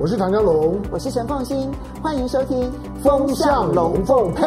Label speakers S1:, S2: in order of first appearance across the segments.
S1: 我是唐江龙，
S2: 我是陈凤新，欢迎收听《
S1: 风向龙凤配》。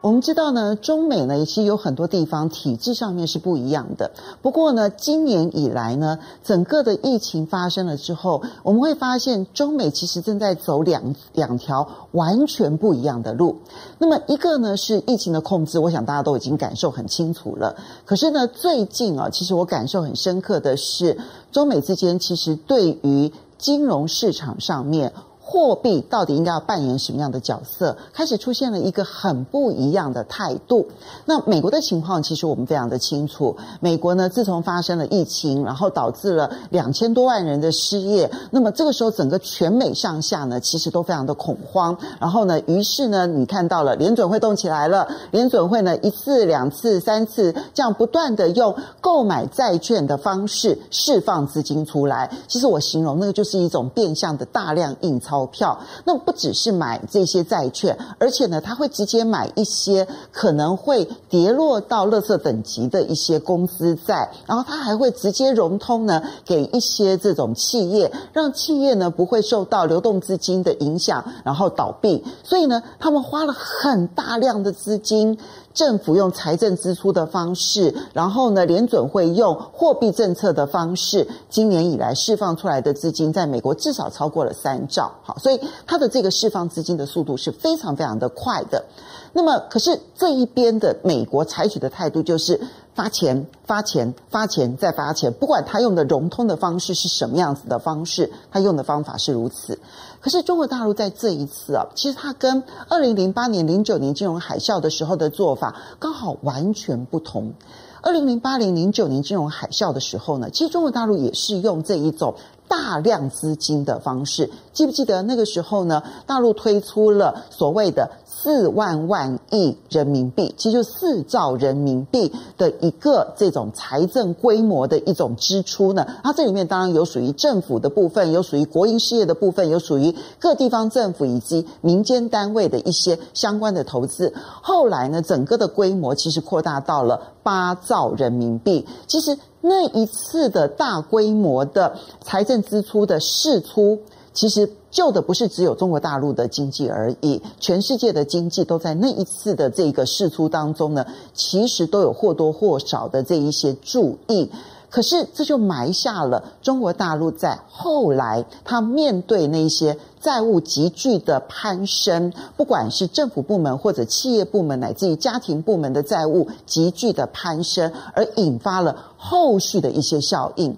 S2: 我们知道呢，中美呢其实有很多地方体制上面是不一样的。不过呢，今年以来呢，整个的疫情发生了之后，我们会发现中美其实正在走两两条完全不一样的路。那么一个呢是疫情的控制，我想大家都已经感受很清楚了。可是呢，最近啊，其实我感受很深刻的是，中美之间其实对于金融市场上面。货币到底应该要扮演什么样的角色？开始出现了一个很不一样的态度。那美国的情况其实我们非常的清楚。美国呢，自从发生了疫情，然后导致了两千多万人的失业，那么这个时候整个全美上下呢，其实都非常的恐慌。然后呢，于是呢，你看到了联准会动起来了，联准会呢一次、两次、三次这样不断的用购买债券的方式释放资金出来。其实我形容那个就是一种变相的大量印钞。钞票，那不只是买这些债券，而且呢，他会直接买一些可能会跌落到垃圾等级的一些公司债，然后他还会直接融通呢，给一些这种企业，让企业呢不会受到流动资金的影响，然后倒闭。所以呢，他们花了很大量的资金。政府用财政支出的方式，然后呢，联准会用货币政策的方式，今年以来释放出来的资金，在美国至少超过了三兆。好，所以它的这个释放资金的速度是非常非常的快的。那么，可是这一边的美国采取的态度就是发钱、发钱、发钱再发钱，不管他用的融通的方式是什么样子的方式，他用的方法是如此。可是中国大陆在这一次啊，其实它跟二零零八年、零九年金融海啸的时候的做法刚好完全不同。二零零八年、零九年金融海啸的时候呢，其实中国大陆也是用这一种。大量资金的方式，记不记得那个时候呢？大陆推出了所谓的四万万亿人民币，其实就四兆人民币的一个这种财政规模的一种支出呢。它这里面当然有属于政府的部分，有属于国营事业的部分，有属于各地方政府以及民间单位的一些相关的投资。后来呢，整个的规模其实扩大到了八兆人民币。其实。那一次的大规模的财政支出的释出，其实救的不是只有中国大陆的经济而已，全世界的经济都在那一次的这个释出当中呢，其实都有或多或少的这一些注意。可是这就埋下了中国大陆在后来，他面对那些债务急剧的攀升，不管是政府部门或者企业部门，乃至于家庭部门的债务急剧的攀升，而引发了后续的一些效应。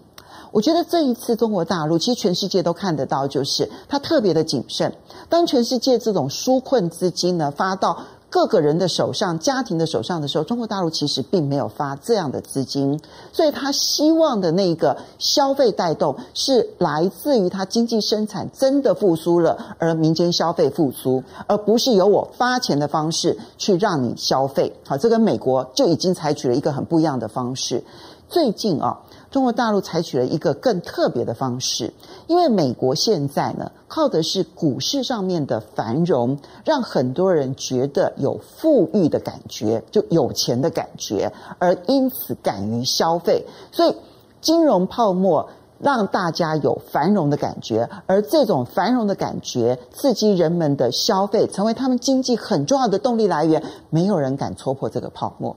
S2: 我觉得这一次中国大陆，其实全世界都看得到，就是它特别的谨慎。当全世界这种纾困资金呢发到。各个人的手上、家庭的手上的时候，中国大陆其实并没有发这样的资金，所以他希望的那个消费带动是来自于他经济生产真的复苏了，而民间消费复苏，而不是由我发钱的方式去让你消费。好，这跟美国就已经采取了一个很不一样的方式。最近啊。中国大陆采取了一个更特别的方式，因为美国现在呢，靠的是股市上面的繁荣，让很多人觉得有富裕的感觉，就有钱的感觉，而因此敢于消费。所以金融泡沫让大家有繁荣的感觉，而这种繁荣的感觉刺激人们的消费，成为他们经济很重要的动力来源。没有人敢戳破这个泡沫。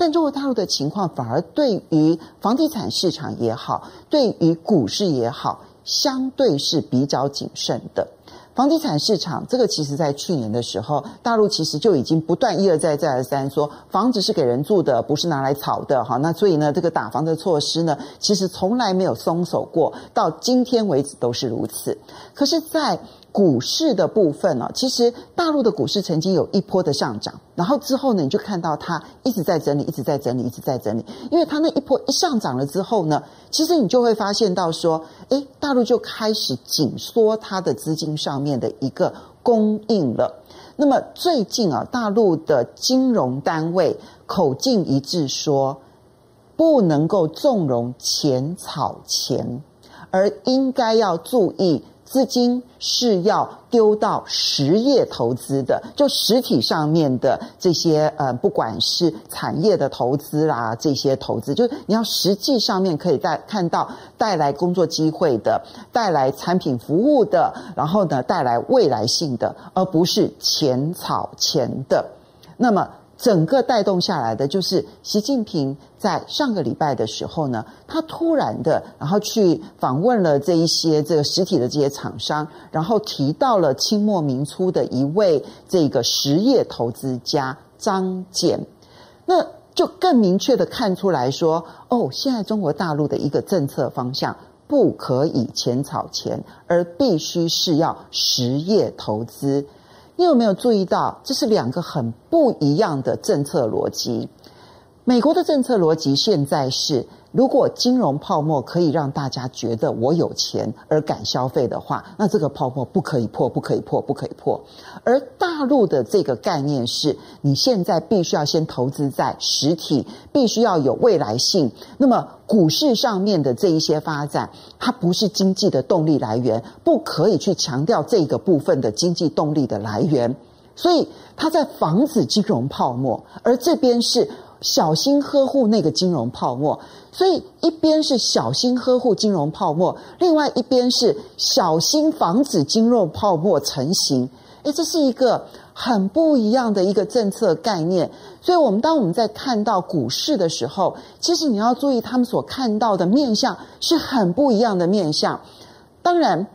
S2: 但中国大陆的情况反而对于房地产市场也好，对于股市也好，相对是比较谨慎的。房地产市场这个，其实在去年的时候，大陆其实就已经不断一而再再而三说，房子是给人住的，不是拿来炒的。哈，那所以呢，这个打房的措施呢，其实从来没有松手过，到今天为止都是如此。可是，在股市的部分呢，其实大陆的股市曾经有一波的上涨，然后之后呢，你就看到它一直在整理，一直在整理，一直在整理。因为它那一波一上涨了之后呢，其实你就会发现到说，诶，大陆就开始紧缩它的资金上面的一个供应了。那么最近啊，大陆的金融单位口径一致说，不能够纵容钱炒钱，而应该要注意。资金是要丢到实业投资的，就实体上面的这些呃，不管是产业的投资啦，这些投资，就是你要实际上面可以带看到带来工作机会的，带来产品服务的，然后呢，带来未来性的，而不是钱炒钱的。那么。整个带动下来的就是习近平在上个礼拜的时候呢，他突然的，然后去访问了这一些这个实体的这些厂商，然后提到了清末民初的一位这个实业投资家张謇，那就更明确的看出来说，哦，现在中国大陆的一个政策方向不可以钱炒钱，而必须是要实业投资。你有没有注意到，这是两个很不一样的政策逻辑？美国的政策逻辑现在是，如果金融泡沫可以让大家觉得我有钱而敢消费的话，那这个泡沫不可以破，不可以破，不可以破。而大陆的这个概念是，你现在必须要先投资在实体，必须要有未来性。那么股市上面的这一些发展，它不是经济的动力来源，不可以去强调这个部分的经济动力的来源。所以它在防止金融泡沫，而这边是。小心呵护那个金融泡沫，所以一边是小心呵护金融泡沫，另外一边是小心防止金融泡沫成型。诶，这是一个很不一样的一个政策概念。所以，我们当我们在看到股市的时候，其实你要注意他们所看到的面相是很不一样的面相。当然，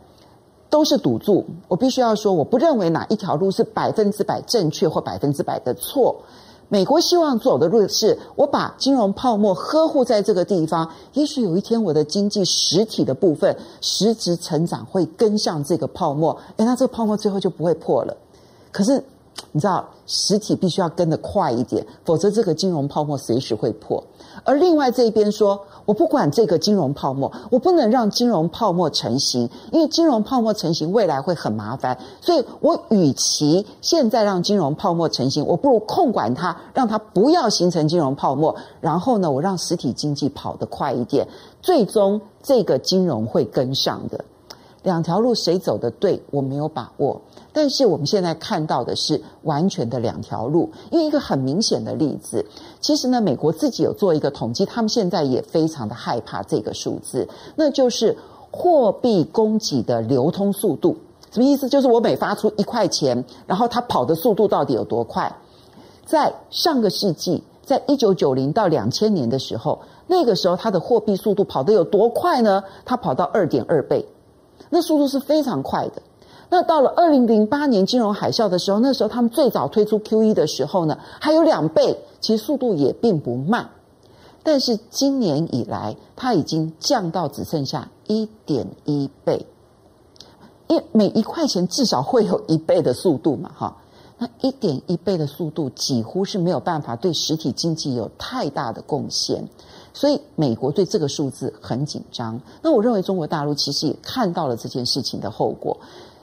S2: 都是赌注。我必须要说，我不认为哪一条路是百分之百正确或百分之百的错。美国希望走的路是，我把金融泡沫呵护在这个地方，也许有一天我的经济实体的部分实质成长会跟上这个泡沫，诶，那这个泡沫最后就不会破了。可是。你知道，实体必须要跟得快一点，否则这个金融泡沫随时会破。而另外这一边说，我不管这个金融泡沫，我不能让金融泡沫成型，因为金融泡沫成型未来会很麻烦。所以我与其现在让金融泡沫成型，我不如控管它，让它不要形成金融泡沫。然后呢，我让实体经济跑得快一点，最终这个金融会跟上的。两条路谁走的对，我没有把握。但是我们现在看到的是完全的两条路，因为一个很明显的例子，其实呢，美国自己有做一个统计，他们现在也非常的害怕这个数字，那就是货币供给的流通速度。什么意思？就是我每发出一块钱，然后它跑的速度到底有多快？在上个世纪，在一九九零到两千年的时候，那个时候它的货币速度跑得有多快呢？它跑到二点二倍，那速度是非常快的。那到了二零零八年金融海啸的时候，那时候他们最早推出 QE 的时候呢，还有两倍，其实速度也并不慢。但是今年以来，它已经降到只剩下一点一倍，因为每一块钱至少会有一倍的速度嘛，哈。那一点一倍的速度几乎是没有办法对实体经济有太大的贡献，所以美国对这个数字很紧张。那我认为中国大陆其实也看到了这件事情的后果。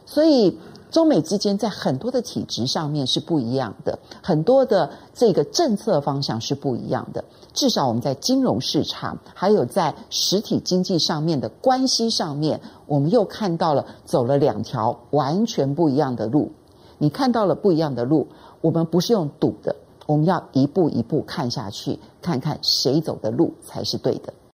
S2: 所以，中美之间在很多的体制上面是不一样的，很多的这个政策方向是不一样的。至少我们在金融市场，还有在实体经济上面的关系上面，我们又看到了走了两条完全不一样的路。你看到了不一样的路，我们不是用赌的，我们要一步一步看下去，看看谁走的路才是对的。